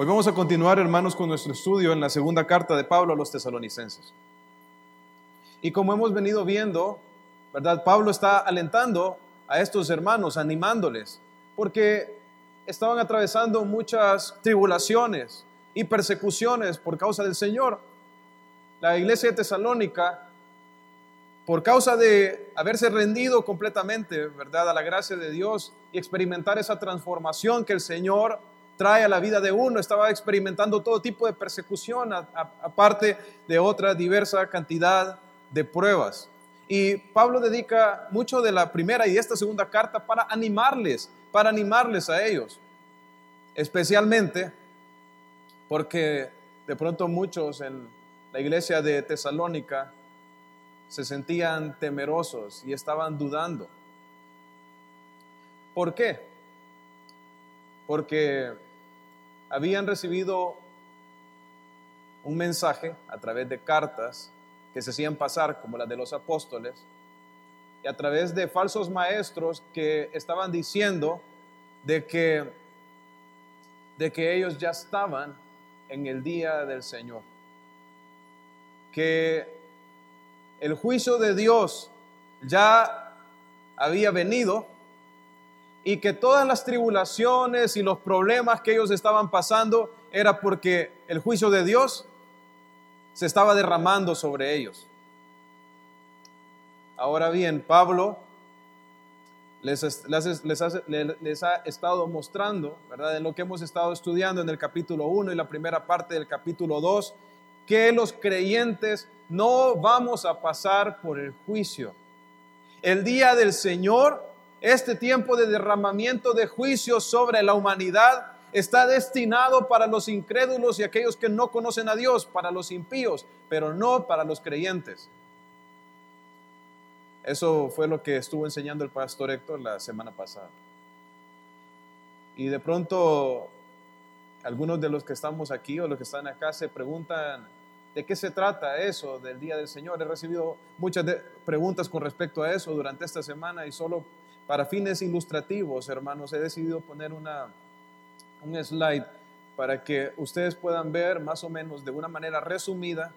Hoy vamos a continuar, hermanos, con nuestro estudio en la segunda carta de Pablo a los tesalonicenses. Y como hemos venido viendo, ¿verdad? Pablo está alentando a estos hermanos, animándoles, porque estaban atravesando muchas tribulaciones y persecuciones por causa del Señor. La iglesia de Tesalónica, por causa de haberse rendido completamente, ¿verdad?, a la gracia de Dios y experimentar esa transformación que el Señor trae a la vida de uno, estaba experimentando todo tipo de persecución, aparte de otra diversa cantidad de pruebas. Y Pablo dedica mucho de la primera y esta segunda carta para animarles, para animarles a ellos, especialmente porque de pronto muchos en la iglesia de Tesalónica se sentían temerosos y estaban dudando. ¿Por qué? Porque habían recibido un mensaje a través de cartas que se hacían pasar como las de los apóstoles y a través de falsos maestros que estaban diciendo de que de que ellos ya estaban en el día del Señor. Que el juicio de Dios ya había venido y que todas las tribulaciones y los problemas que ellos estaban pasando era porque el juicio de Dios se estaba derramando sobre ellos. Ahora bien, Pablo les, ha estado mostrando, ¿verdad? En lo que hemos estado estudiando en el capítulo 1 y la primera parte del capítulo 2, que los creyentes no vamos a pasar por el juicio. El día del Señor este tiempo de derramamiento de juicio sobre la humanidad está destinado para los incrédulos y aquellos que no conocen a Dios, para los impíos, pero no para los creyentes. Eso fue lo que estuvo enseñando el pastor Héctor la semana pasada. Y de pronto algunos de los que estamos aquí o los que están acá se preguntan, ¿de qué se trata eso del Día del Señor? He recibido muchas preguntas con respecto a eso durante esta semana y solo para fines ilustrativos, hermanos, he decidido poner una, un slide para que ustedes puedan ver más o menos de una manera resumida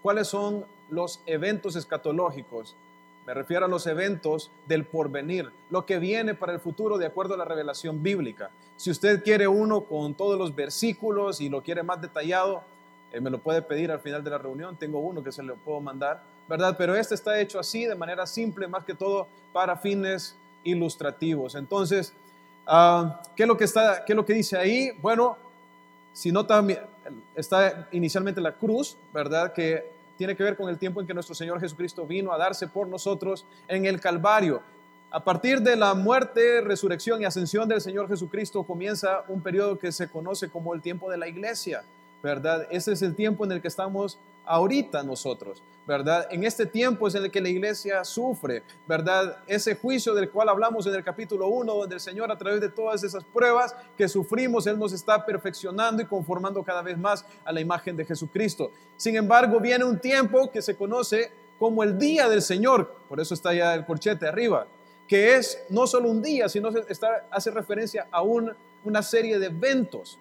cuáles son los eventos escatológicos. Me refiero a los eventos del porvenir, lo que viene para el futuro de acuerdo a la revelación bíblica. Si usted quiere uno con todos los versículos y lo quiere más detallado, eh, me lo puede pedir al final de la reunión. Tengo uno que se lo puedo mandar, ¿verdad? Pero este está hecho así, de manera simple, más que todo para fines ilustrativos. Entonces, ah, ¿qué, es lo que está, ¿qué es lo que dice ahí? Bueno, si nota, está inicialmente la cruz, ¿verdad? Que tiene que ver con el tiempo en que nuestro Señor Jesucristo vino a darse por nosotros en el Calvario. A partir de la muerte, resurrección y ascensión del Señor Jesucristo comienza un periodo que se conoce como el tiempo de la iglesia, ¿verdad? Ese es el tiempo en el que estamos ahorita nosotros, ¿verdad? En este tiempo es en el que la iglesia sufre, ¿verdad? Ese juicio del cual hablamos en el capítulo 1, donde el Señor a través de todas esas pruebas que sufrimos, Él nos está perfeccionando y conformando cada vez más a la imagen de Jesucristo. Sin embargo, viene un tiempo que se conoce como el día del Señor, por eso está ya el corchete arriba, que es no solo un día, sino está, hace referencia a una serie de eventos,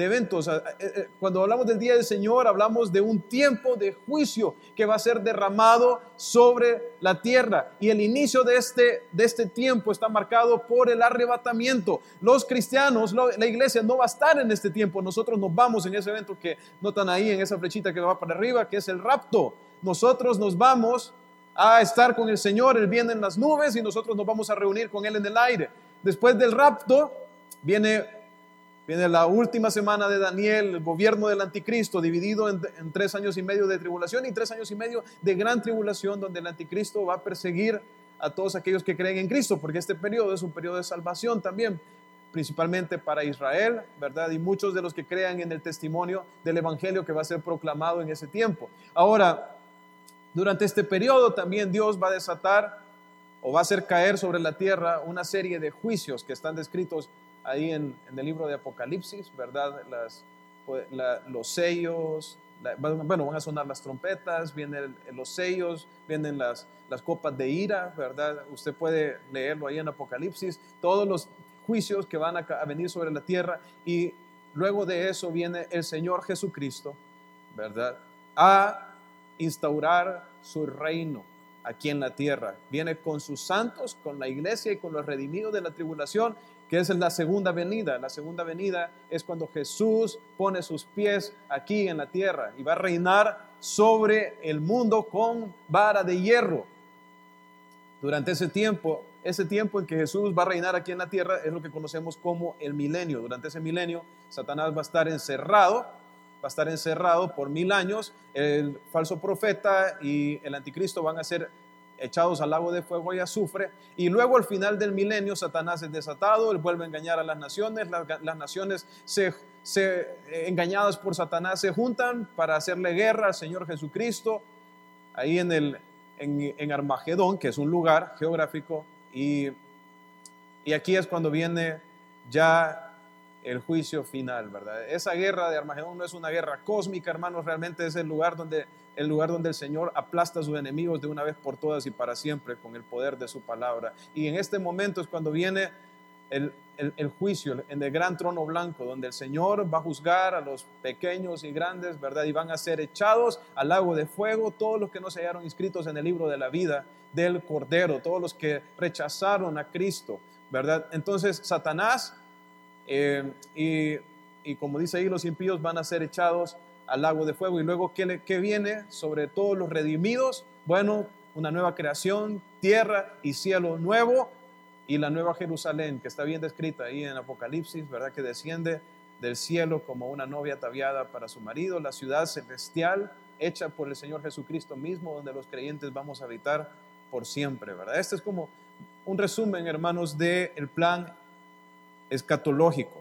de eventos. Eh, eh, cuando hablamos del día del Señor, hablamos de un tiempo de juicio que va a ser derramado sobre la tierra. Y el inicio de este, de este tiempo está marcado por el arrebatamiento. Los cristianos, la iglesia no va a estar en este tiempo. Nosotros nos vamos en ese evento que notan ahí, en esa flechita que va para arriba, que es el rapto. Nosotros nos vamos a estar con el Señor, Él viene en las nubes y nosotros nos vamos a reunir con Él en el aire. Después del rapto viene Viene la última semana de Daniel, el gobierno del anticristo, dividido en, tres años y medio de tribulación y tres años y medio de gran tribulación, donde el anticristo va a perseguir a todos aquellos que creen en Cristo, porque este periodo es un periodo de salvación también, principalmente para Israel, ¿verdad? Y muchos de los que crean en el testimonio del Evangelio que va a ser proclamado en ese tiempo. Ahora, durante este periodo también Dios va a desatar o va a hacer caer sobre la tierra una serie de juicios que están descritos ahí en, el libro de Apocalipsis, ¿verdad? Las, pues, los sellos, bueno, van a sonar las trompetas, vienen los sellos, vienen las, las copas de ira, ¿verdad? Usted puede leerlo ahí en Apocalipsis, todos los juicios que van a, venir sobre la tierra y luego de eso viene el Señor Jesucristo, ¿verdad? A instaurar su reino aquí en la tierra. Viene con sus santos, con la iglesia y con los redimidos de la tribulación, que es la segunda venida. La segunda venida es cuando Jesús pone sus pies aquí en la tierra y va a reinar sobre el mundo con vara de hierro. Durante ese tiempo, ese tiempo en que Jesús va a reinar aquí en la tierra es lo que conocemos como el milenio. Durante ese milenio, Satanás va a estar encerrado, va a estar encerrado por mil años. El falso profeta y el anticristo van a ser echados al lago de fuego y azufre. Y luego al final del milenio, Satanás es desatado, él vuelve a engañar a las naciones, las, naciones se, se, eh, engañadas por Satanás se juntan para hacerle guerra al Señor Jesucristo, ahí en, el, en, en Armagedón, que es un lugar geográfico y, y aquí es cuando viene ya el juicio final, ¿verdad? Esa guerra de Armagedón no es una guerra cósmica, hermanos, realmente es el lugar donde el lugar donde el Señor aplasta a sus enemigos de una vez por todas y para siempre con el poder de su palabra. Y en este momento es cuando viene el, el, juicio en el gran trono blanco, donde el Señor va a juzgar a los pequeños y grandes, ¿verdad? Y van a ser echados al lago de fuego todos los que no se hallaron inscritos en el libro de la vida del Cordero, todos los que rechazaron a Cristo, ¿verdad? Entonces Satanás eh, y, como dice ahí, los impíos van a ser echados al lago de fuego. Y luego, ¿qué, le, qué viene sobre todos los redimidos? Bueno, una nueva creación, tierra y cielo nuevo y la nueva Jerusalén, que está bien descrita ahí en Apocalipsis, ¿verdad? Que desciende del cielo como una novia ataviada para su marido, la ciudad celestial hecha por el Señor Jesucristo mismo, donde los creyentes vamos a habitar por siempre, ¿verdad? Este es como un resumen, hermanos, del el plan escatológico.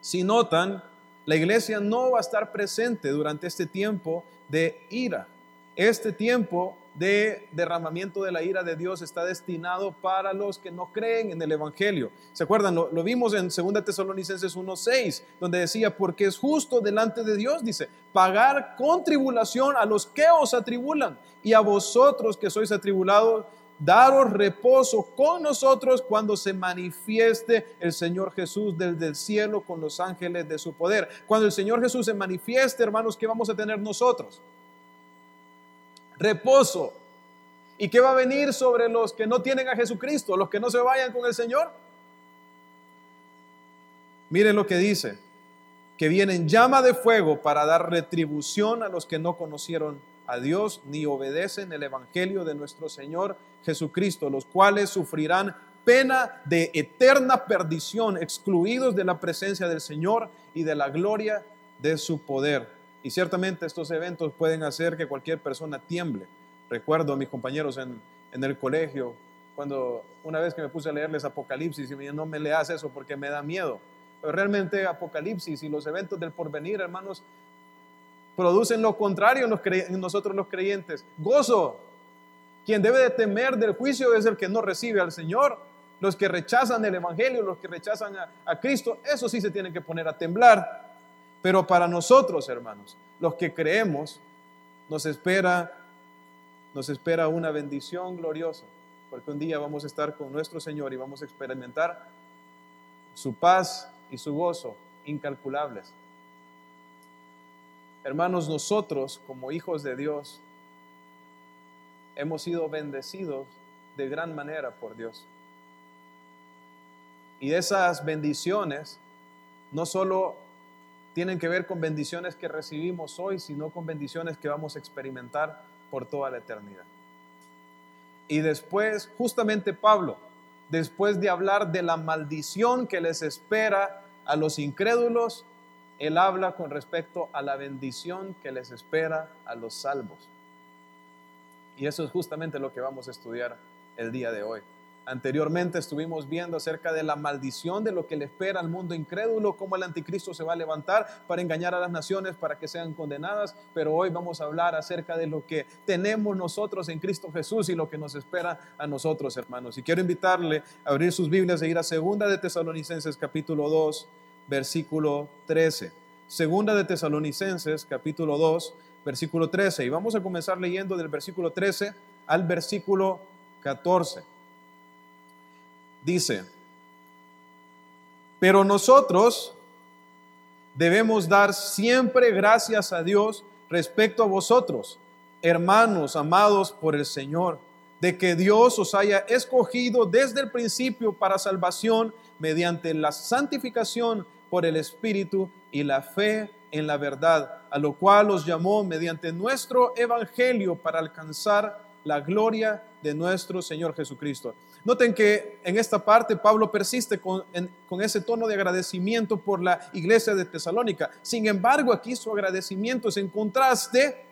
Si notan, la iglesia no va a estar presente durante este tiempo de ira. Este tiempo de derramamiento de la ira de Dios está destinado para los que no creen en el Evangelio. ¿Se acuerdan? Lo, vimos en 2 Tesalonicenses 1.6, donde decía, porque es justo delante de Dios, dice, pagar con tribulación a los que os atribulan y a vosotros que sois atribulados, daros reposo con nosotros cuando se manifieste el Señor Jesús desde el cielo con los ángeles de su poder. Cuando el Señor Jesús se manifieste, hermanos, ¿qué vamos a tener nosotros? Reposo. ¿Y qué va a venir sobre los que no tienen a Jesucristo, los que no se vayan con el Señor? Miren lo que dice, que viene en llama de fuego para dar retribución a los que no conocieron a Dios ni obedecen el Evangelio de nuestro Señor Jesucristo, los cuales sufrirán pena de eterna perdición, excluidos de la presencia del Señor y de la gloria de su poder. Y ciertamente estos eventos pueden hacer que cualquier persona tiemble. Recuerdo a mis compañeros en, en el colegio, cuando una vez que me puse a leerles Apocalipsis y me no me leas eso porque me da miedo. Pero realmente Apocalipsis y los eventos del porvenir, hermanos, producen lo contrario en, nosotros los creyentes. Gozo. Quien debe de temer del juicio es el que no recibe al Señor. Los que rechazan el Evangelio, los que rechazan a, a Cristo, eso sí se tienen que poner a temblar. Pero para nosotros, hermanos, los que creemos, nos espera, nos espera una bendición gloriosa, porque un día vamos a estar con nuestro Señor y vamos a experimentar su paz y su gozo incalculables. Hermanos, nosotros como hijos de Dios hemos sido bendecidos de gran manera por Dios. Y esas bendiciones no solo tienen que ver con bendiciones que recibimos hoy, sino con bendiciones que vamos a experimentar por toda la eternidad. Y después, justamente Pablo, después de hablar de la maldición que les espera a los incrédulos, él habla con respecto a la bendición que les espera a los salvos. Y eso es justamente lo que vamos a estudiar el día de hoy. Anteriormente estuvimos viendo acerca de la maldición de lo que le espera al mundo incrédulo, cómo el anticristo se va a levantar para engañar a las naciones para que sean condenadas, pero hoy vamos a hablar acerca de lo que tenemos nosotros en Cristo Jesús y lo que nos espera a nosotros, hermanos. Y quiero invitarle a abrir sus Biblias e ir a Segunda de Tesalonicenses capítulo 2, versículo 13. Segunda de Tesalonicenses, capítulo 2, versículo 13. Y vamos a comenzar leyendo del versículo 13 al versículo 14. Dice, pero nosotros debemos dar siempre gracias a Dios respecto a vosotros, hermanos amados por el Señor, de que Dios os haya escogido desde el principio para salvación mediante la santificación por el Espíritu y la fe en la verdad, a lo cual os llamó mediante nuestro Evangelio para alcanzar la gloria de nuestro Señor Jesucristo. Noten que en esta parte Pablo persiste con, con, ese tono de agradecimiento por la iglesia de Tesalónica. Sin embargo, aquí su agradecimiento es en contraste,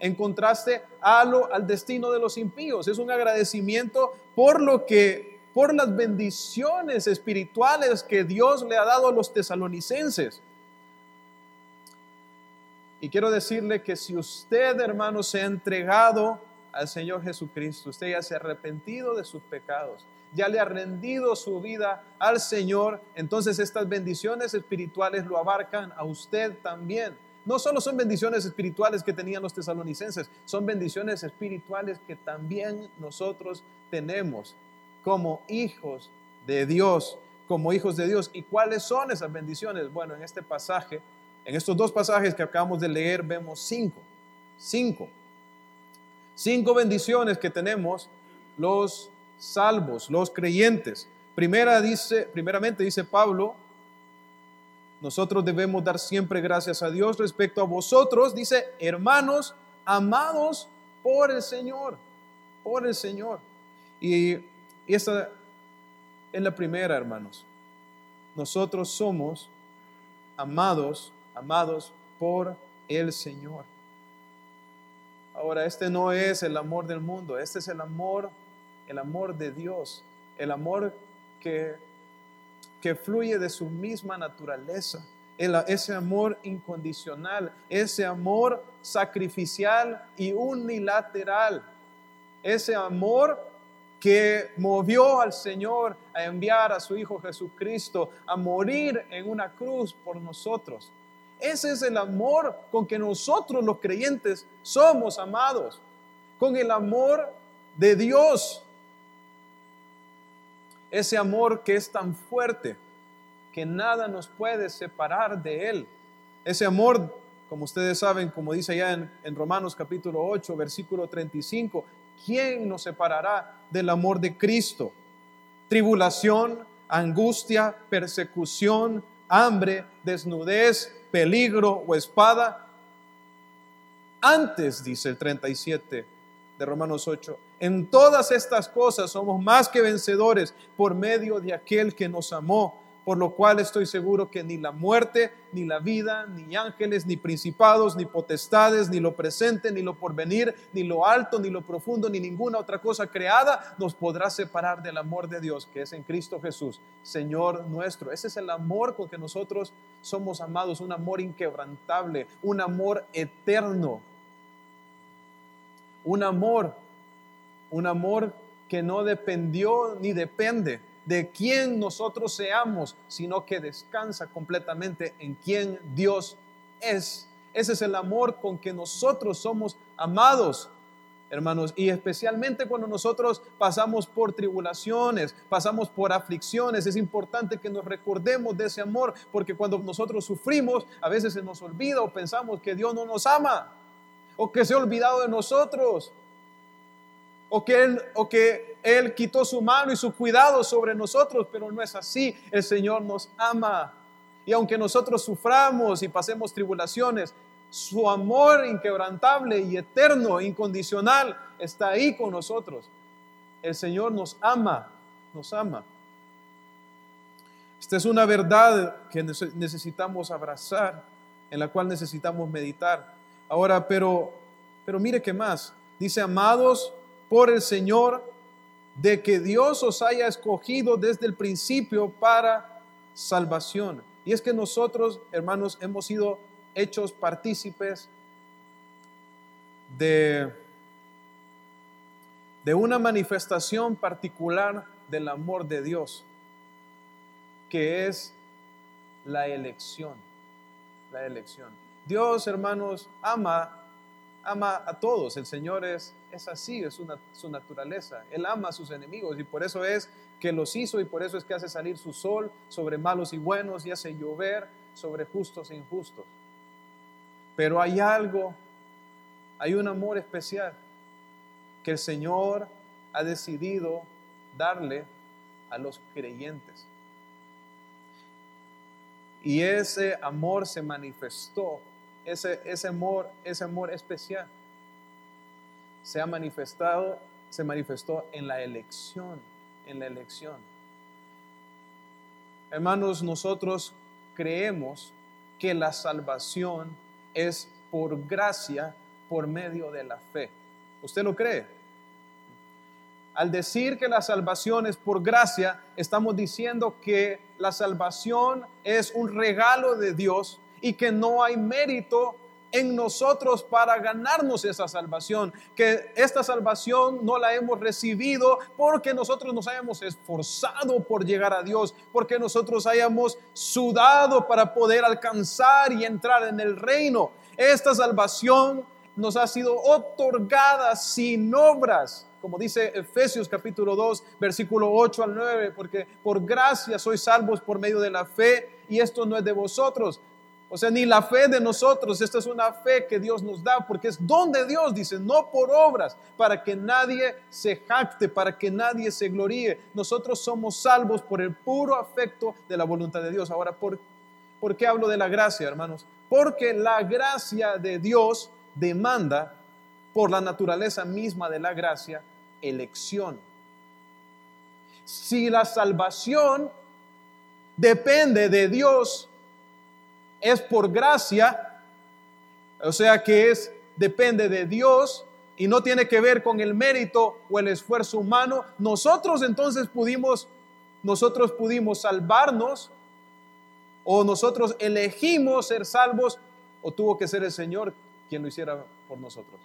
en contraste a lo, al destino de los impíos. Es un agradecimiento por lo que, por las bendiciones espirituales que Dios le ha dado a los tesalonicenses. Y quiero decirle que si usted, hermano, se ha entregado al Señor Jesucristo, usted ya se ha arrepentido de sus pecados, ya le ha rendido su vida al Señor, entonces estas bendiciones espirituales lo abarcan a usted también. No solo son bendiciones espirituales que tenían los tesalonicenses, son bendiciones espirituales que también nosotros tenemos como hijos de Dios, como hijos de Dios. ¿Y cuáles son esas bendiciones? Bueno, en este pasaje en estos dos pasajes que acabamos de leer vemos cinco, cinco, cinco bendiciones que tenemos los salvos, los creyentes. Primera dice, primeramente dice Pablo, nosotros debemos dar siempre gracias a Dios respecto a vosotros, dice, hermanos amados por el Señor, por el Señor. Y, y esta es la primera, hermanos. Nosotros somos amados amados por el Señor. Ahora, este no es el amor del mundo, este es el amor, el amor de Dios, el amor que, que fluye de su misma naturaleza, ese amor incondicional, ese amor sacrificial y unilateral, ese amor que movió al Señor a enviar a su Hijo Jesucristo a morir en una cruz por nosotros. Ese es el amor con que nosotros los creyentes somos amados, con el amor de Dios. Ese amor que es tan fuerte que nada nos puede separar de Él. Ese amor, como ustedes saben, como dice allá en, Romanos capítulo 8, versículo 35, ¿quién nos separará del amor de Cristo? Tribulación, angustia, persecución, hambre, desnudez, peligro o espada. Antes, dice el 37 de Romanos 8, en todas estas cosas somos más que vencedores por medio de aquel que nos amó por lo cual estoy seguro que ni la muerte, ni la vida, ni ángeles, ni principados, ni potestades, ni lo presente, ni lo porvenir, ni lo alto, ni lo profundo, ni ninguna otra cosa creada nos podrá separar del amor de Dios que es en Cristo Jesús, Señor nuestro. Ese es el amor con que nosotros somos amados, un amor inquebrantable, un amor eterno, un amor, un amor que no dependió ni depende de quién nosotros seamos, sino que descansa completamente en quién Dios es. Ese es el amor con que nosotros somos amados, hermanos, y especialmente cuando nosotros pasamos por tribulaciones, pasamos por aflicciones, es importante que nos recordemos de ese amor, porque cuando nosotros sufrimos, a veces se nos olvida o pensamos que Dios no nos ama, o que se ha olvidado de nosotros, o que, él, o que Él quitó su mano y su cuidado sobre nosotros, pero no es así. El Señor nos ama. Y aunque nosotros suframos y pasemos tribulaciones, su amor inquebrantable y eterno, incondicional, está ahí con nosotros. El Señor nos ama, nos ama. Esta es una verdad que necesitamos abrazar, en la cual necesitamos meditar. Ahora, pero, pero mire qué más. Dice, amados, por el Señor de que Dios os haya escogido desde el principio para salvación. Y es que nosotros, hermanos, hemos sido hechos partícipes de, de una manifestación particular del amor de Dios, que es la elección. La elección. Dios, hermanos, ama ama a todos. El Señor es, es así, es su naturaleza. Él ama a sus enemigos y por eso es que los hizo y por eso es que hace salir su sol sobre malos y buenos y hace llover sobre justos e injustos. Pero hay algo, hay un amor especial que el Señor ha decidido darle a los creyentes. Y ese amor se manifestó, ese, amor, ese amor especial se ha manifestado, se manifestó en la elección, en la elección. Hermanos, nosotros creemos que la salvación es por gracia, por medio de la fe. ¿Usted lo cree? Al decir que la salvación es por gracia, estamos diciendo que la salvación es un regalo de Dios y que no hay mérito en nosotros para ganarnos esa salvación, que esta salvación no la hemos recibido porque nosotros nos hayamos esforzado por llegar a Dios, porque nosotros hayamos sudado para poder alcanzar y entrar en el reino. Esta salvación nos ha sido otorgada sin obras, como dice Efesios capítulo 2, versículo 8 al 9, porque por gracia sois salvos por medio de la fe y esto no es de vosotros, o sea, ni la fe de nosotros, esta es una fe que Dios nos da, porque es don de Dios, dice, no por obras, para que nadie se jacte, para que nadie se gloríe. Nosotros somos salvos por el puro afecto de la voluntad de Dios. Ahora, ¿por, ¿por qué hablo de la gracia, hermanos? Porque la gracia de Dios demanda, por la naturaleza misma de la gracia, elección. Si la salvación depende de Dios, es por gracia, o sea que es depende de Dios y no tiene que ver con el mérito o el esfuerzo humano. Nosotros entonces pudimos nosotros pudimos salvarnos o nosotros elegimos ser salvos o tuvo que ser el Señor quien lo hiciera por nosotros.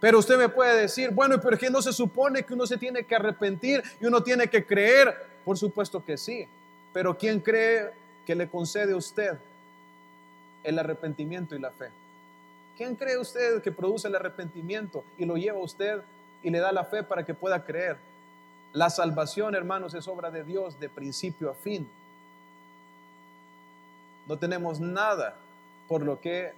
Pero usted me puede decir, bueno, ¿y por qué no se supone que uno se tiene que arrepentir y uno tiene que creer? Por supuesto que sí. Pero ¿quién cree que le concede a usted el arrepentimiento y la fe? ¿Quién cree usted que produce el arrepentimiento y lo lleva a usted y le da la fe para que pueda creer? La salvación, hermanos, es obra de Dios de principio a fin. No tenemos nada por lo que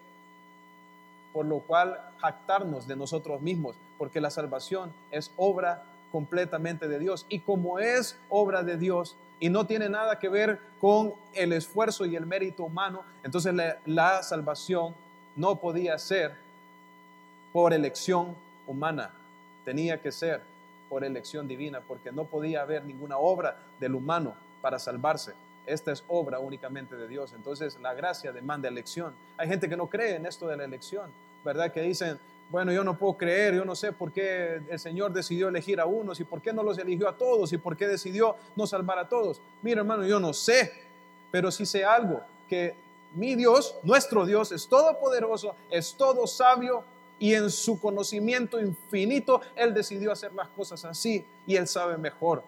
por lo cual jactarnos de nosotros mismos, porque la salvación es obra completamente de Dios. Y como es obra de Dios y no tiene nada que ver con el esfuerzo y el mérito humano, entonces la, salvación no podía ser por elección humana, tenía que ser por elección divina, porque no podía haber ninguna obra del humano para salvarse. Esta es obra únicamente de Dios. Entonces la gracia demanda elección. Hay gente que no cree en esto de la elección. ¿verdad? Que dicen, bueno, yo no puedo creer, yo no sé por qué el Señor decidió elegir a unos y por qué no los eligió a todos y por qué decidió no salvar a todos. Mira, hermano, yo no sé, pero sí sé algo, que mi Dios, nuestro Dios, es todopoderoso, es todo sabio y en su conocimiento infinito, Él decidió hacer las cosas así y Él sabe mejor.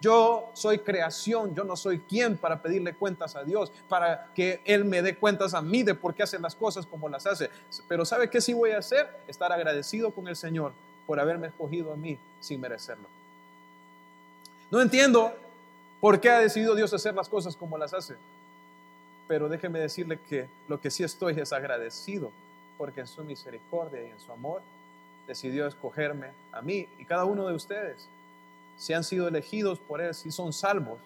Yo soy creación, yo no soy quien para pedirle cuentas a Dios, para que Él me dé cuentas a mí de por qué hace las cosas como las hace. Pero ¿sabe qué sí voy a hacer? Estar agradecido con el Señor por haberme escogido a mí sin merecerlo. No entiendo por qué ha decidido Dios hacer las cosas como las hace, pero déjeme decirle que lo que sí estoy es agradecido, porque en su misericordia y en su amor decidió escogerme a mí y cada uno de ustedes si han sido elegidos por Él, si son salvos,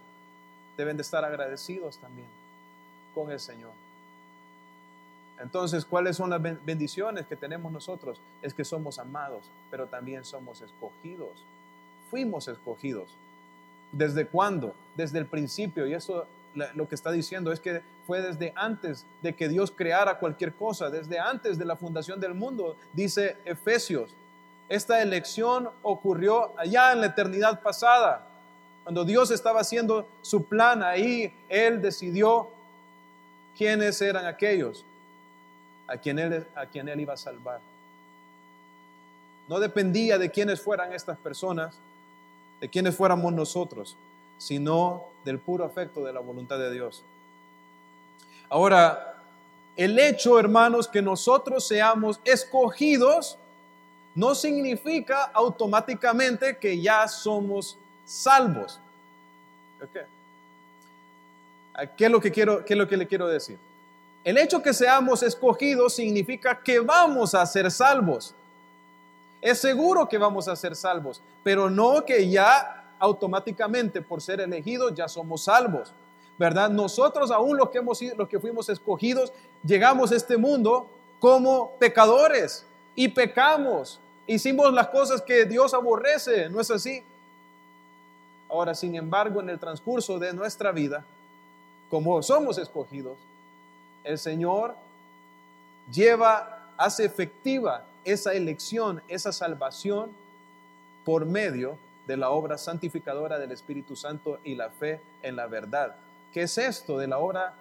deben de estar agradecidos también con el Señor. Entonces, ¿cuáles son las bendiciones que tenemos nosotros? Es que somos amados, pero también somos escogidos. Fuimos escogidos. ¿Desde cuándo? Desde el principio. Y eso lo que está diciendo es que fue desde antes de que Dios creara cualquier cosa, desde antes de la fundación del mundo, dice Efesios. Esta elección ocurrió allá en la eternidad pasada. Cuando Dios estaba haciendo su plan ahí, Él decidió quiénes eran aquellos a quien Él, a quien él iba a salvar. No dependía de quiénes fueran estas personas, de quiénes fuéramos nosotros, sino del puro afecto de la voluntad de Dios. Ahora, el hecho, hermanos, que nosotros seamos escogidos no significa automáticamente que ya somos salvos. ¿Qué es lo que quiero, qué es lo que le quiero decir? El hecho que seamos escogidos significa que vamos a ser salvos. Es seguro que vamos a ser salvos, pero no que ya automáticamente por ser elegidos ya somos salvos. ¿Verdad? Nosotros aún los que hemos los que fuimos escogidos, llegamos a este mundo como pecadores y pecamos. Hicimos las cosas que Dios aborrece, ¿no es así? Ahora, sin embargo, en el transcurso de nuestra vida, como somos escogidos, el Señor lleva, hace efectiva esa elección, esa salvación por medio de la obra santificadora del Espíritu Santo y la fe en la verdad. ¿Qué es esto de la obra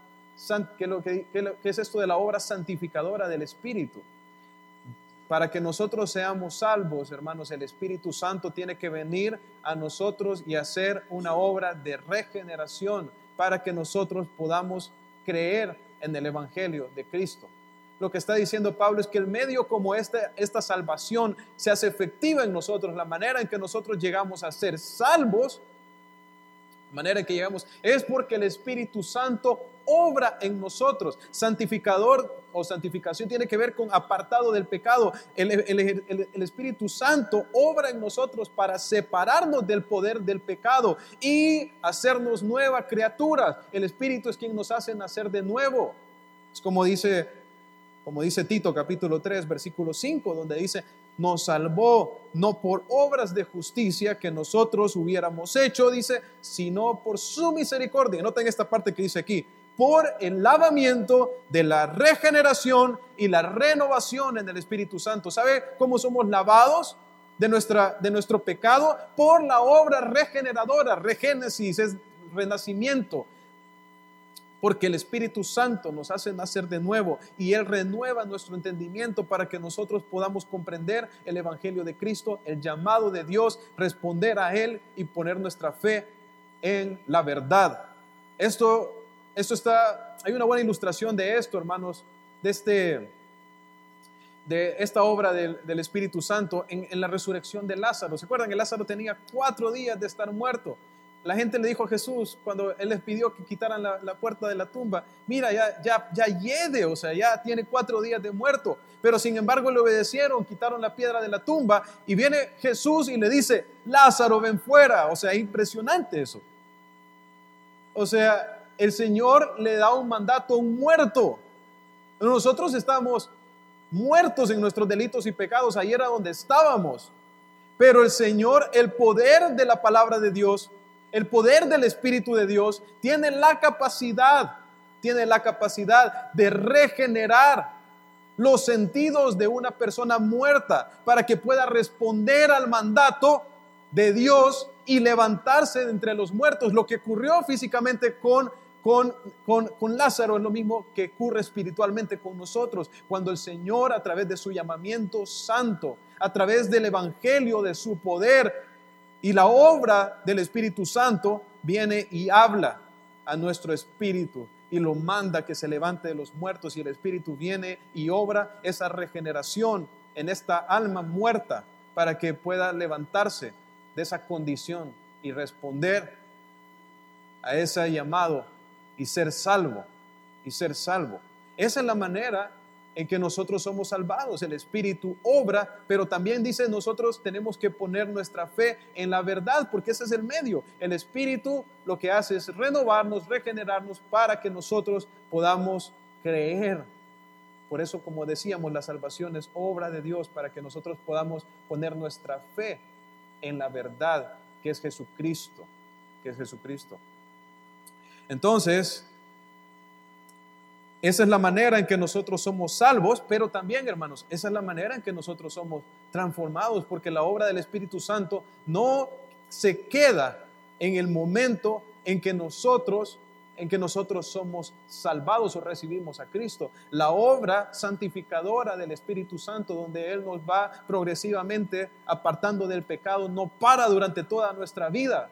qué, es esto de la obra santificadora del Espíritu? Para que nosotros seamos salvos, hermanos, el Espíritu Santo tiene que venir a nosotros y hacer una obra de regeneración para que nosotros podamos creer en el Evangelio de Cristo. Lo que está diciendo Pablo es que el medio como esta, esta salvación se hace efectiva en nosotros, la manera en que nosotros llegamos a ser salvos, manera en que llegamos, es porque el Espíritu Santo obra en nosotros. Santificador o santificación tiene que ver con apartado del pecado. El, Espíritu Santo obra en nosotros para separarnos del poder del pecado y hacernos nuevas criaturas. El Espíritu es quien nos hace nacer de nuevo. Es como dice, como dice Tito capítulo 3, versículo 5, donde dice, nos salvó no por obras de justicia que nosotros hubiéramos hecho, dice, sino por su misericordia. Noten esta parte que dice aquí, por el lavamiento de la regeneración y la renovación en el Espíritu Santo. ¿Sabe cómo somos lavados de, nuestra, de nuestro pecado? Por la obra regeneradora, regénesis, es renacimiento. Porque el Espíritu Santo nos hace nacer de nuevo y Él renueva nuestro entendimiento para que nosotros podamos comprender el Evangelio de Cristo, el llamado de Dios, responder a Él y poner nuestra fe en la verdad. Esto esto está, hay una buena ilustración de esto, hermanos, de, este, de esta obra del, Espíritu Santo en, la resurrección de Lázaro. ¿Se acuerdan que Lázaro tenía cuatro días de estar muerto? La gente le dijo a Jesús cuando él les pidió que quitaran la, puerta de la tumba, mira, ya, ya, ya yede, o sea, ya tiene cuatro días de muerto. Pero sin embargo le obedecieron, quitaron la piedra de la tumba y viene Jesús y le dice, Lázaro, ven fuera. O sea, impresionante eso. O sea, el Señor le da un mandato a un muerto. Nosotros estamos muertos en nuestros delitos y pecados, ahí era donde estábamos. Pero el Señor, el poder de la palabra de Dios, el poder del Espíritu de Dios, tiene la capacidad, tiene la capacidad de regenerar los sentidos de una persona muerta para que pueda responder al mandato de Dios y levantarse de entre los muertos. Lo que ocurrió físicamente con con, con, Lázaro es lo mismo que ocurre espiritualmente con nosotros, cuando el Señor a través de su llamamiento santo, a través del Evangelio, de su poder y la obra del Espíritu Santo, viene y habla a nuestro espíritu y lo manda que se levante de los muertos y el Espíritu viene y obra esa regeneración en esta alma muerta para que pueda levantarse de esa condición y responder a ese llamado y ser salvo, y ser salvo. Esa es la manera en que nosotros somos salvados. El Espíritu obra, pero también dice nosotros tenemos que poner nuestra fe en la verdad, porque ese es el medio. El Espíritu lo que hace es renovarnos, regenerarnos para que nosotros podamos creer. Por eso, como decíamos, la salvación es obra de Dios para que nosotros podamos poner nuestra fe en la verdad que es Jesucristo, que es Jesucristo. Entonces, esa es la manera en que nosotros somos salvos, pero también, hermanos, esa es la manera en que nosotros somos transformados, porque la obra del Espíritu Santo no se queda en el momento en que nosotros en que nosotros somos salvados o recibimos a Cristo. La obra santificadora del Espíritu Santo, donde Él nos va progresivamente apartando del pecado, no para durante toda nuestra vida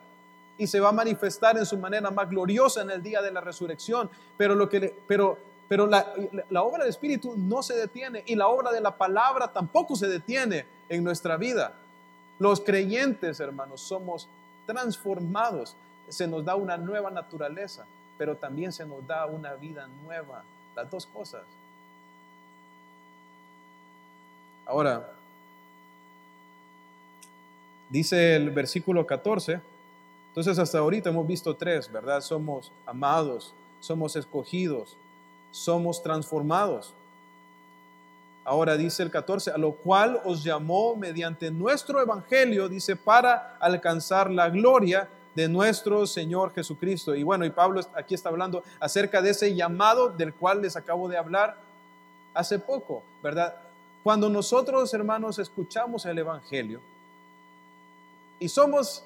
y se va a manifestar en su manera más gloriosa en el día de la resurrección. Pero, lo que pero, pero la, la obra del Espíritu no se detiene y la obra de la palabra tampoco se detiene en nuestra vida. Los creyentes, hermanos, somos transformados. se nos da una nueva naturaleza, pero también se nos da una vida nueva. Las dos cosas. Ahora, dice el versículo 14, entonces hasta ahorita hemos visto tres, ¿verdad? Somos amados, somos escogidos, somos transformados. Ahora dice el 14, a lo cual os llamó mediante nuestro evangelio, dice, para alcanzar la gloria de nuestro Señor Jesucristo. Y bueno, y Pablo aquí está hablando acerca de ese llamado del cual les acabo de hablar hace poco, ¿verdad? Cuando nosotros, hermanos, escuchamos el evangelio y somos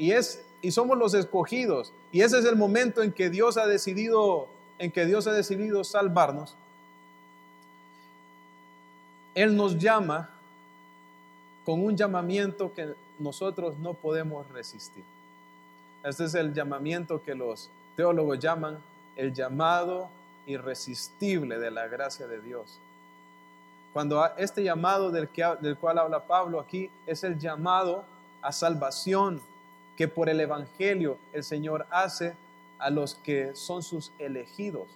y es y somos los escogidos y ese es el momento en que Dios ha decidido en que Dios ha decidido salvarnos. Él nos llama con un llamamiento que nosotros no podemos resistir. Este es el llamamiento que los teólogos llaman el llamado irresistible de la gracia de Dios. Cuando este llamado del, que, del cual habla Pablo aquí es el llamado a salvación que por el Evangelio el Señor hace a los que son sus elegidos.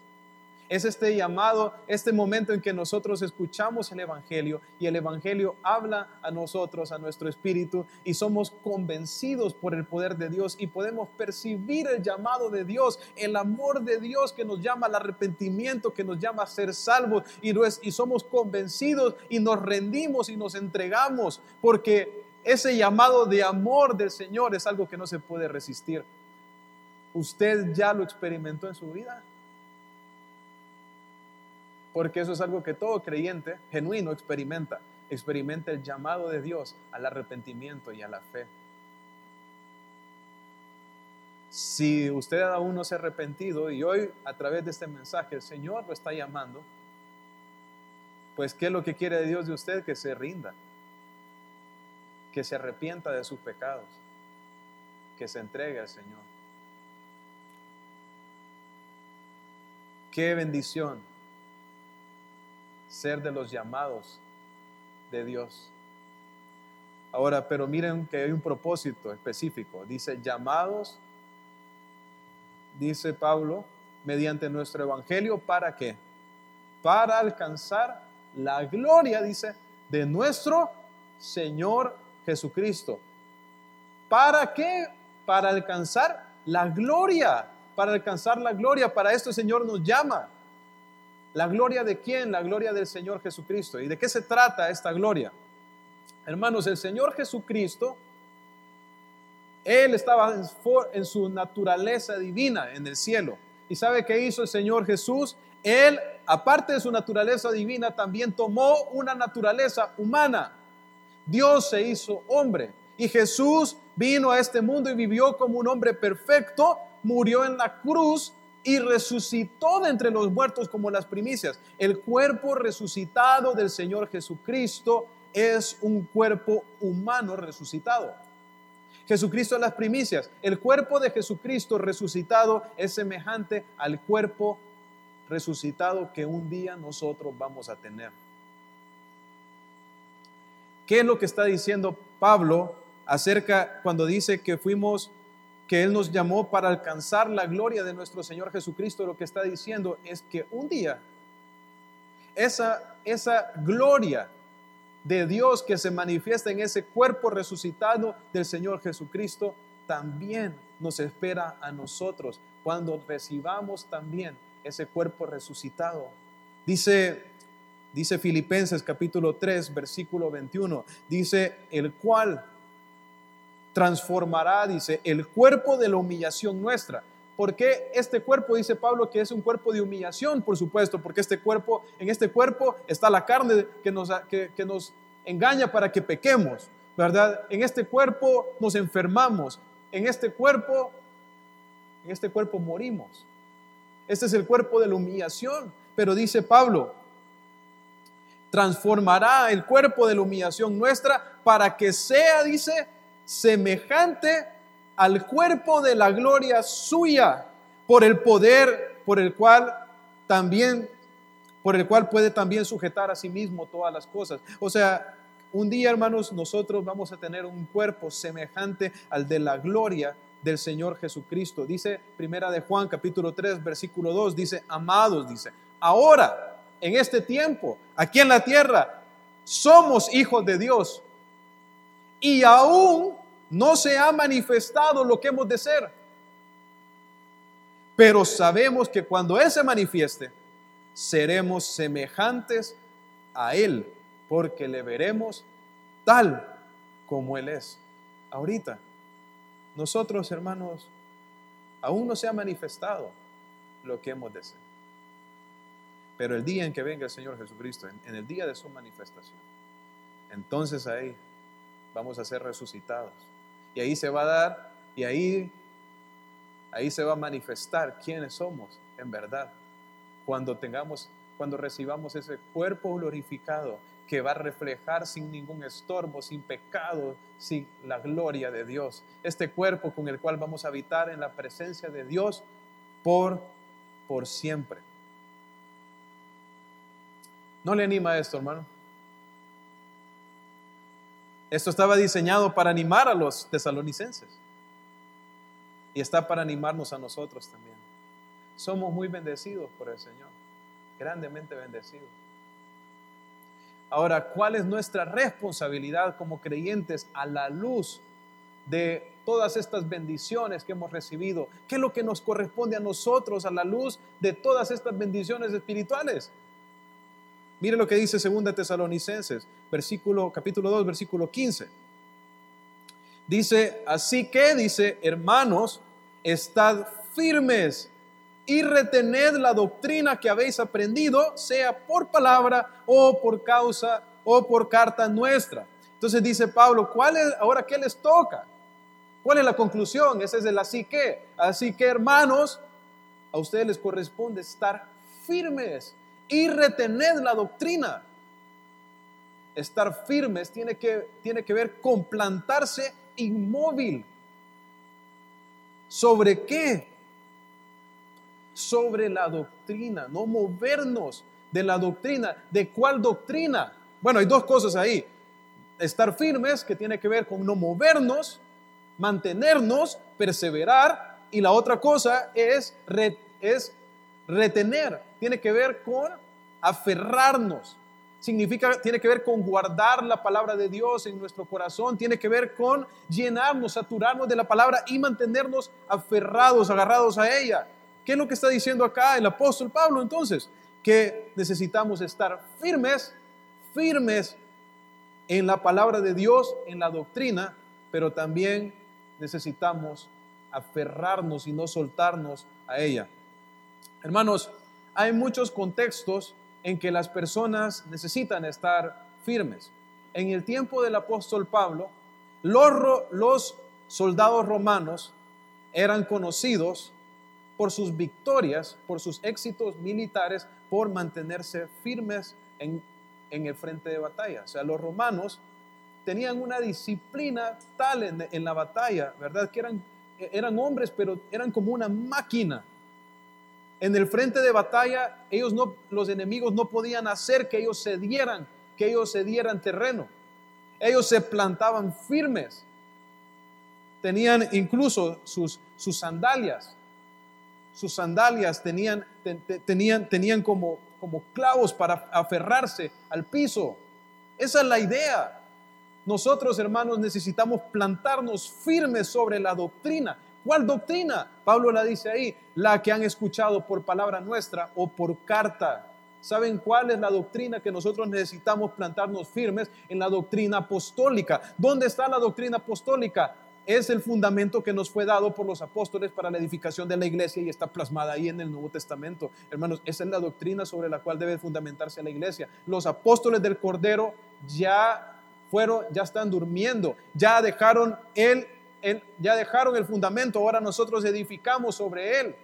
Es este llamado, este momento en que nosotros escuchamos el Evangelio y el Evangelio habla a nosotros, a nuestro espíritu, y somos convencidos por el poder de Dios y podemos percibir el llamado de Dios, el amor de Dios que nos llama al arrepentimiento, que nos llama a ser salvos y, y somos convencidos y nos rendimos y nos entregamos porque ese llamado de amor del Señor es algo que no se puede resistir. ¿Usted ya lo experimentó en su vida? porque eso es algo que todo creyente genuino experimenta. Experimenta el llamado de Dios al arrepentimiento y a la fe. Si usted aún no se ha arrepentido y hoy a través de este mensaje el Señor lo está llamando, pues ¿qué es lo que quiere Dios de usted? Que se rinda, que se arrepienta de sus pecados, que se entregue al Señor. Qué bendición ser de los llamados de Dios. Ahora, pero miren que hay un propósito específico. Dice, llamados, dice Pablo, mediante nuestro evangelio, ¿para qué? Para alcanzar la gloria, dice, de nuestro Señor Jesucristo. ¿Para qué? Para alcanzar la gloria. Para alcanzar la gloria. Para esto el Señor nos llama. ¿La gloria de quién? La gloria del Señor Jesucristo. ¿Y de qué se trata esta gloria? Hermanos, el Señor Jesucristo, Él estaba en su naturaleza divina en el cielo. ¿Y sabe qué hizo el Señor Jesús? Él, aparte de su naturaleza divina, también tomó una naturaleza humana. Dios se hizo hombre. Y Jesús vino a este mundo y vivió como un hombre perfecto, murió en la cruz y resucitó de entre los muertos como las primicias. El cuerpo resucitado del Señor Jesucristo es un cuerpo humano resucitado. Jesucristo es las primicias. El cuerpo de Jesucristo resucitado es semejante al cuerpo resucitado que un día nosotros vamos a tener. ¿Qué es lo que está diciendo Pablo acerca cuando dice que fuimos que Él nos llamó para alcanzar la gloria de nuestro Señor Jesucristo, lo que está diciendo es que un día esa, esa gloria de Dios que se manifiesta en ese cuerpo resucitado del Señor Jesucristo, también nos espera a nosotros cuando recibamos también ese cuerpo resucitado. Dice, dice Filipenses capítulo 3, versículo 21, dice, el cual transformará, dice, el cuerpo de la humillación nuestra. ¿Por qué este cuerpo, dice Pablo, que es un cuerpo de humillación? Por supuesto, porque este cuerpo, en este cuerpo está la carne que nos, que, nos engaña para que pequemos, ¿verdad? En este cuerpo nos enfermamos, en este cuerpo, en este cuerpo morimos. Este es el cuerpo de la humillación. Pero dice Pablo, transformará el cuerpo de la humillación nuestra para que sea, dice, semejante al cuerpo de la gloria suya, por el poder por el cual también por el cual puede también sujetar a sí mismo todas las cosas. O sea, un día, hermanos, nosotros vamos a tener un cuerpo semejante al de la gloria del Señor Jesucristo. Dice Primera de Juan capítulo 3 versículo 2, dice, amados, dice, ahora, en este tiempo, aquí en la tierra, somos hijos de Dios y aún no se ha manifestado lo que hemos de ser. Pero sabemos que cuando Él se manifieste, seremos semejantes a Él, porque le veremos tal como Él es. Ahorita, nosotros hermanos, aún no se ha manifestado lo que hemos de ser. Pero el día en que venga el Señor Jesucristo, en, el día de su manifestación, entonces ahí vamos a ser resucitados. Y ahí se va a dar, y ahí, ahí se va a manifestar quiénes somos en verdad. Cuando tengamos, cuando recibamos ese cuerpo glorificado que va a reflejar sin ningún estorbo, sin pecado, sin la gloria de Dios. Este cuerpo con el cual vamos a habitar en la presencia de Dios por, por siempre. ¿No le anima esto, hermano? Esto estaba diseñado para animar a los tesalonicenses y está para animarnos a nosotros también. Somos muy bendecidos por el Señor, grandemente bendecidos. Ahora, ¿cuál es nuestra responsabilidad como creyentes a la luz de todas estas bendiciones que hemos recibido? ¿Qué es lo que nos corresponde a nosotros a la luz de todas estas bendiciones espirituales? Mire lo que dice 2 Tesalonicenses, versículo, capítulo 2, versículo 15. Dice, así que, dice, hermanos, estad firmes y retened la doctrina que habéis aprendido, sea por palabra o por causa o por carta nuestra. Entonces dice Pablo, ¿cuál es ahora qué les toca? ¿Cuál es la conclusión? Ese es el así que. Así que hermanos, a ustedes les corresponde estar firmes y retener la doctrina. Estar firmes tiene que, tiene que ver con plantarse inmóvil. ¿Sobre qué? Sobre la doctrina, no movernos de la doctrina. ¿De cuál doctrina? Bueno, hay dos cosas ahí. Estar firmes, que tiene que ver con no movernos, mantenernos, perseverar, y la otra cosa es, es retener, tiene que ver con aferrarnos. Significa, tiene que ver con guardar la palabra de Dios en nuestro corazón, tiene que ver con llenarnos, saturarnos de la palabra y mantenernos aferrados, agarrados a ella. ¿Qué es lo que está diciendo acá el apóstol Pablo entonces? Que necesitamos estar firmes, firmes en la palabra de Dios, en la doctrina, pero también necesitamos aferrarnos y no soltarnos a ella. Hermanos, hay muchos contextos en que las personas necesitan estar firmes. En el tiempo del apóstol Pablo, los, soldados romanos eran conocidos por sus victorias, por sus éxitos militares, por mantenerse firmes en, el frente de batalla. O sea, los romanos tenían una disciplina tal en, la batalla, ¿verdad? Que eran hombres, pero eran como una máquina en el frente de batalla, ellos no, los enemigos no podían hacer que ellos cedieran, que ellos cedieran terreno. Ellos se plantaban firmes. Tenían incluso sus, sus sandalias. Sus sandalias tenían, tenían, tenían como, como clavos para aferrarse al piso. Esa es la idea. Nosotros, hermanos, necesitamos plantarnos firmes sobre la doctrina. ¿Cuál doctrina? Pablo la dice ahí, la que han escuchado por palabra nuestra o por carta. ¿Saben cuál es la doctrina que nosotros necesitamos plantarnos firmes? En la doctrina apostólica. ¿Dónde está la doctrina apostólica? Es el fundamento que nos fue dado por los apóstoles para la edificación de la iglesia y está plasmada ahí en el Nuevo Testamento. Hermanos, esa es la doctrina sobre la cual debe fundamentarse la iglesia. Los apóstoles del Cordero ya fueron, ya están durmiendo, ya dejaron el ya dejaron el fundamento, ahora nosotros edificamos sobre él.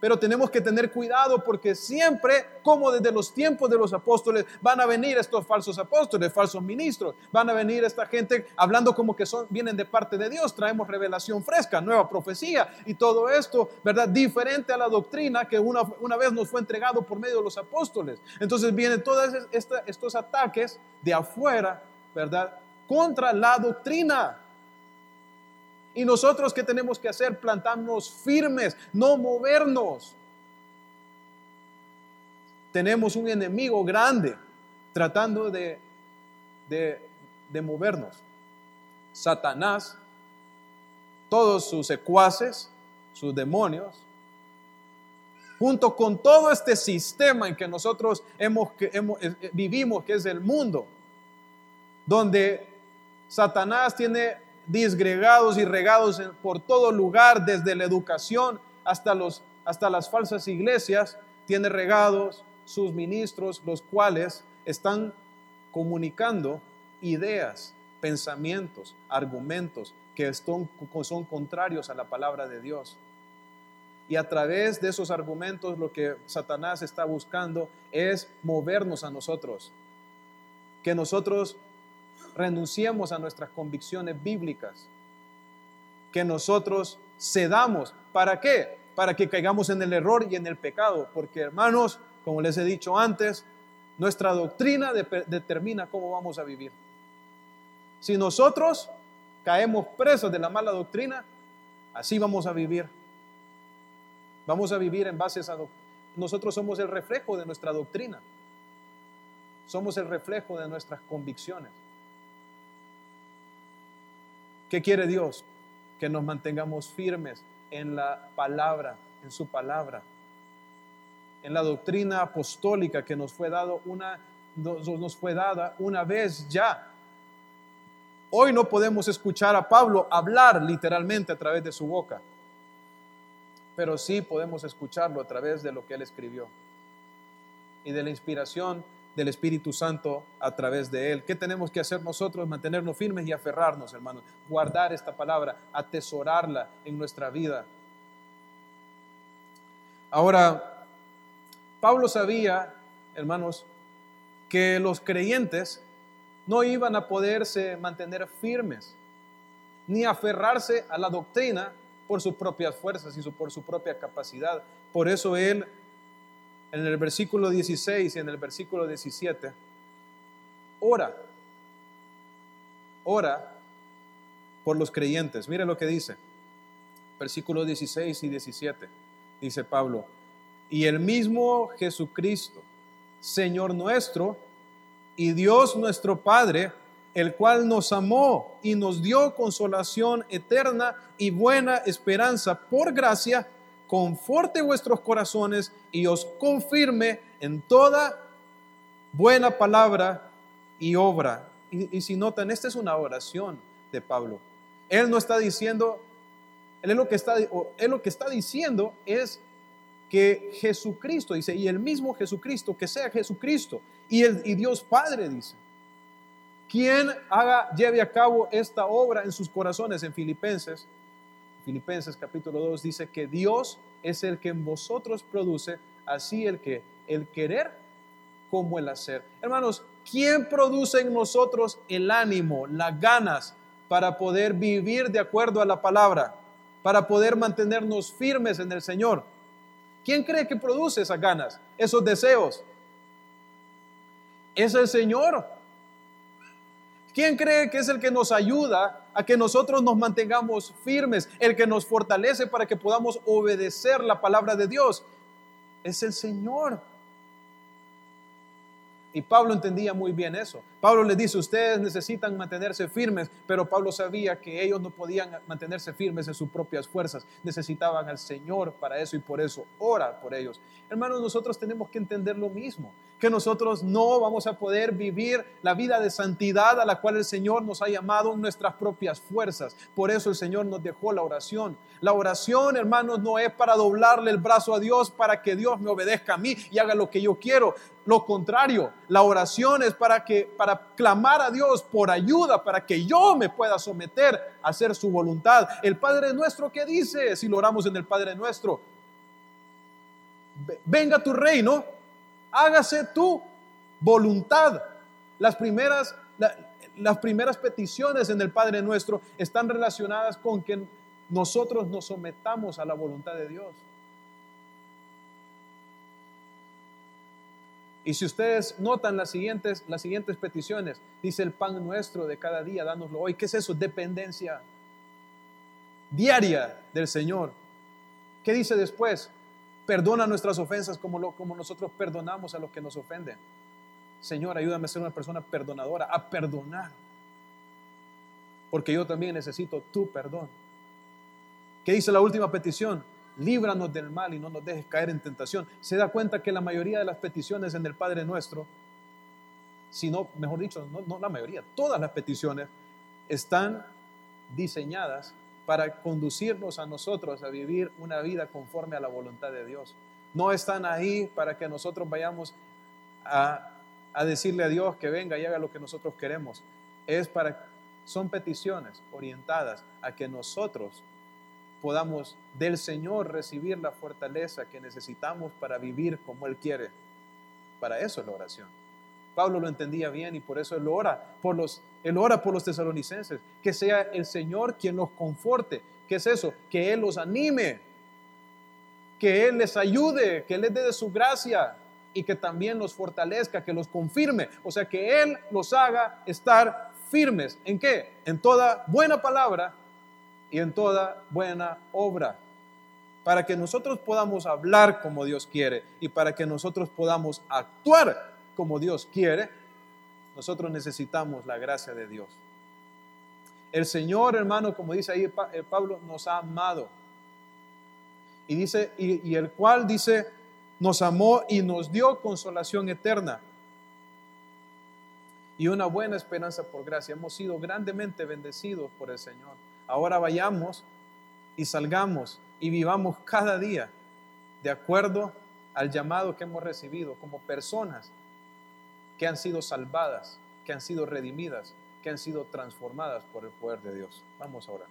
Pero tenemos que tener cuidado porque siempre, como desde los tiempos de los apóstoles, van a venir estos falsos apóstoles, falsos ministros, van a venir esta gente hablando como que son, vienen de parte de Dios, traemos revelación fresca, nueva profecía y todo esto, ¿verdad? Diferente a la doctrina que una, una vez nos fue entregado por medio de los apóstoles. Entonces vienen todos estos ataques de afuera, ¿verdad? Contra la doctrina. ¿Y nosotros qué tenemos que hacer? Plantarnos firmes, no movernos. Tenemos un enemigo grande tratando de, de, movernos. Satanás, todos sus secuaces, sus demonios, junto con todo este sistema en que nosotros hemos, que hemos, eh, eh, vivimos, que es el mundo, donde Satanás tiene disgregados y regados por todo lugar, desde la educación hasta, los, hasta las falsas iglesias, tiene regados sus ministros, los cuales están comunicando ideas, pensamientos, argumentos que son, son contrarios a la palabra de Dios. Y a través de esos argumentos lo que Satanás está buscando es movernos a nosotros. Que nosotros renunciemos a nuestras convicciones bíblicas. Que nosotros cedamos. ¿Para qué? Para que caigamos en el error y en el pecado. Porque hermanos, como les he dicho antes, nuestra doctrina determina cómo vamos a vivir. Si nosotros caemos presos de la mala doctrina, así vamos a vivir. Vamos a vivir en base a esa Nosotros somos el reflejo de nuestra doctrina. Somos el reflejo de nuestras convicciones. ¿Qué quiere Dios? Que nos mantengamos firmes en la palabra, en su palabra, en la doctrina apostólica que nos fue dado una nos fue dada una vez ya. Hoy no podemos escuchar a Pablo hablar literalmente a través de su boca pero sí podemos escucharlo a través de lo que Él escribió y de la inspiración del Espíritu Santo a través de Él. ¿Qué tenemos que hacer nosotros? Mantenernos firmes y aferrarnos, hermanos. Guardar esta palabra, atesorarla en nuestra vida. Ahora, Pablo sabía, hermanos, que los creyentes no iban a poderse mantener firmes ni aferrarse a la doctrina por sus propias fuerzas y por su propia capacidad. Por eso él, en el versículo 16 y en el versículo 17, ora, ora por los creyentes. Mire lo que dice, versículos 16 y 17, dice Pablo, y el mismo Jesucristo, Señor nuestro, y Dios nuestro Padre, el cual nos amó y nos dio consolación eterna y buena esperanza por gracia, conforte vuestros corazones y os confirme en toda buena palabra y obra. Y, si notan, esta es una oración de Pablo. Él no está diciendo, él lo que está, él lo que está diciendo es que Jesucristo, dice, y el mismo Jesucristo, que sea Jesucristo, y, el, y Dios Padre, dice quien haga, lleve a cabo esta obra en sus corazones en Filipenses. Filipenses capítulo 2 dice que Dios es el que en vosotros produce así el que el querer como el hacer. Hermanos, ¿quién produce en nosotros el ánimo, las ganas para poder vivir de acuerdo a la palabra, para poder mantenernos firmes en el Señor? ¿Quién cree que produce esas ganas, esos deseos? Es el Señor. ¿Quién cree que es el que nos ayuda a que nosotros nos mantengamos firmes, el que nos fortalece para que podamos obedecer la palabra de Dios? Es el Señor. Y Pablo entendía muy bien eso. Pablo le dice, ustedes necesitan mantenerse firmes, pero Pablo sabía que ellos no podían mantenerse firmes en sus propias fuerzas. Necesitaban al Señor para eso y por eso ora por ellos. Hermanos, nosotros tenemos que entender lo mismo, que nosotros no vamos a poder vivir la vida de santidad a la cual el Señor nos ha llamado en nuestras propias fuerzas. Por eso el Señor nos dejó la oración. La oración, hermanos, no es para doblarle el brazo a Dios para que Dios me obedezca a mí y haga lo que yo quiero. Lo contrario, la oración es para que para clamar a Dios por ayuda para que yo me pueda someter a hacer su voluntad. El Padre nuestro ¿qué dice si lo oramos en el Padre nuestro, venga tu reino, hágase tu voluntad. Las primeras las primeras peticiones en el Padre nuestro están relacionadas con que nosotros nos sometamos a la voluntad de Dios. Y si ustedes notan las siguientes, las siguientes peticiones, dice el pan nuestro de cada día, dánoslo hoy. ¿Qué es eso? Dependencia. diaria del Señor. ¿Qué dice después? Perdona nuestras ofensas como, lo, como nosotros perdonamos a los que nos ofenden. Señor, ayúdame a ser una persona perdonadora, a perdonar. Porque yo también necesito tu perdón. ¿Qué dice la última petición? Líbranos del mal y no nos dejes caer en tentación. Se da cuenta que la mayoría de las peticiones en el Padre nuestro, si no, mejor dicho, no, la mayoría, todas las peticiones están diseñadas para conducirnos a nosotros a vivir una vida conforme a la voluntad de Dios. No están ahí para que nosotros vayamos a, decirle a Dios que venga y haga lo que nosotros queremos. Es para, son peticiones orientadas a que nosotros podamos del Señor recibir la fortaleza que necesitamos para vivir como Él quiere. Para eso es la oración. Pablo lo entendía bien y por eso él ora por los, él ora por los tesalonicenses, que sea el Señor quien los conforte. ¿Qué es eso? Que Él los anime, que Él les ayude, que Él les dé de su gracia y que también los fortalezca, que los confirme. O sea, que Él los haga estar firmes. ¿En qué? En toda buena palabra y en toda buena obra. Para que nosotros podamos hablar como Dios quiere y para que nosotros podamos actuar como Dios quiere, nosotros necesitamos la gracia de Dios. El Señor, hermano, como dice ahí eh, Pablo, nos ha amado. Y dice, y, el cual dice, nos amó y nos dio consolación eterna y una buena esperanza por gracia. Hemos sido grandemente bendecidos por el Señor. Ahora vayamos y salgamos y vivamos cada día de acuerdo al llamado que hemos recibido como personas que han sido salvadas, que han sido redimidas, que han sido transformadas por el poder de Dios. Vamos ahora.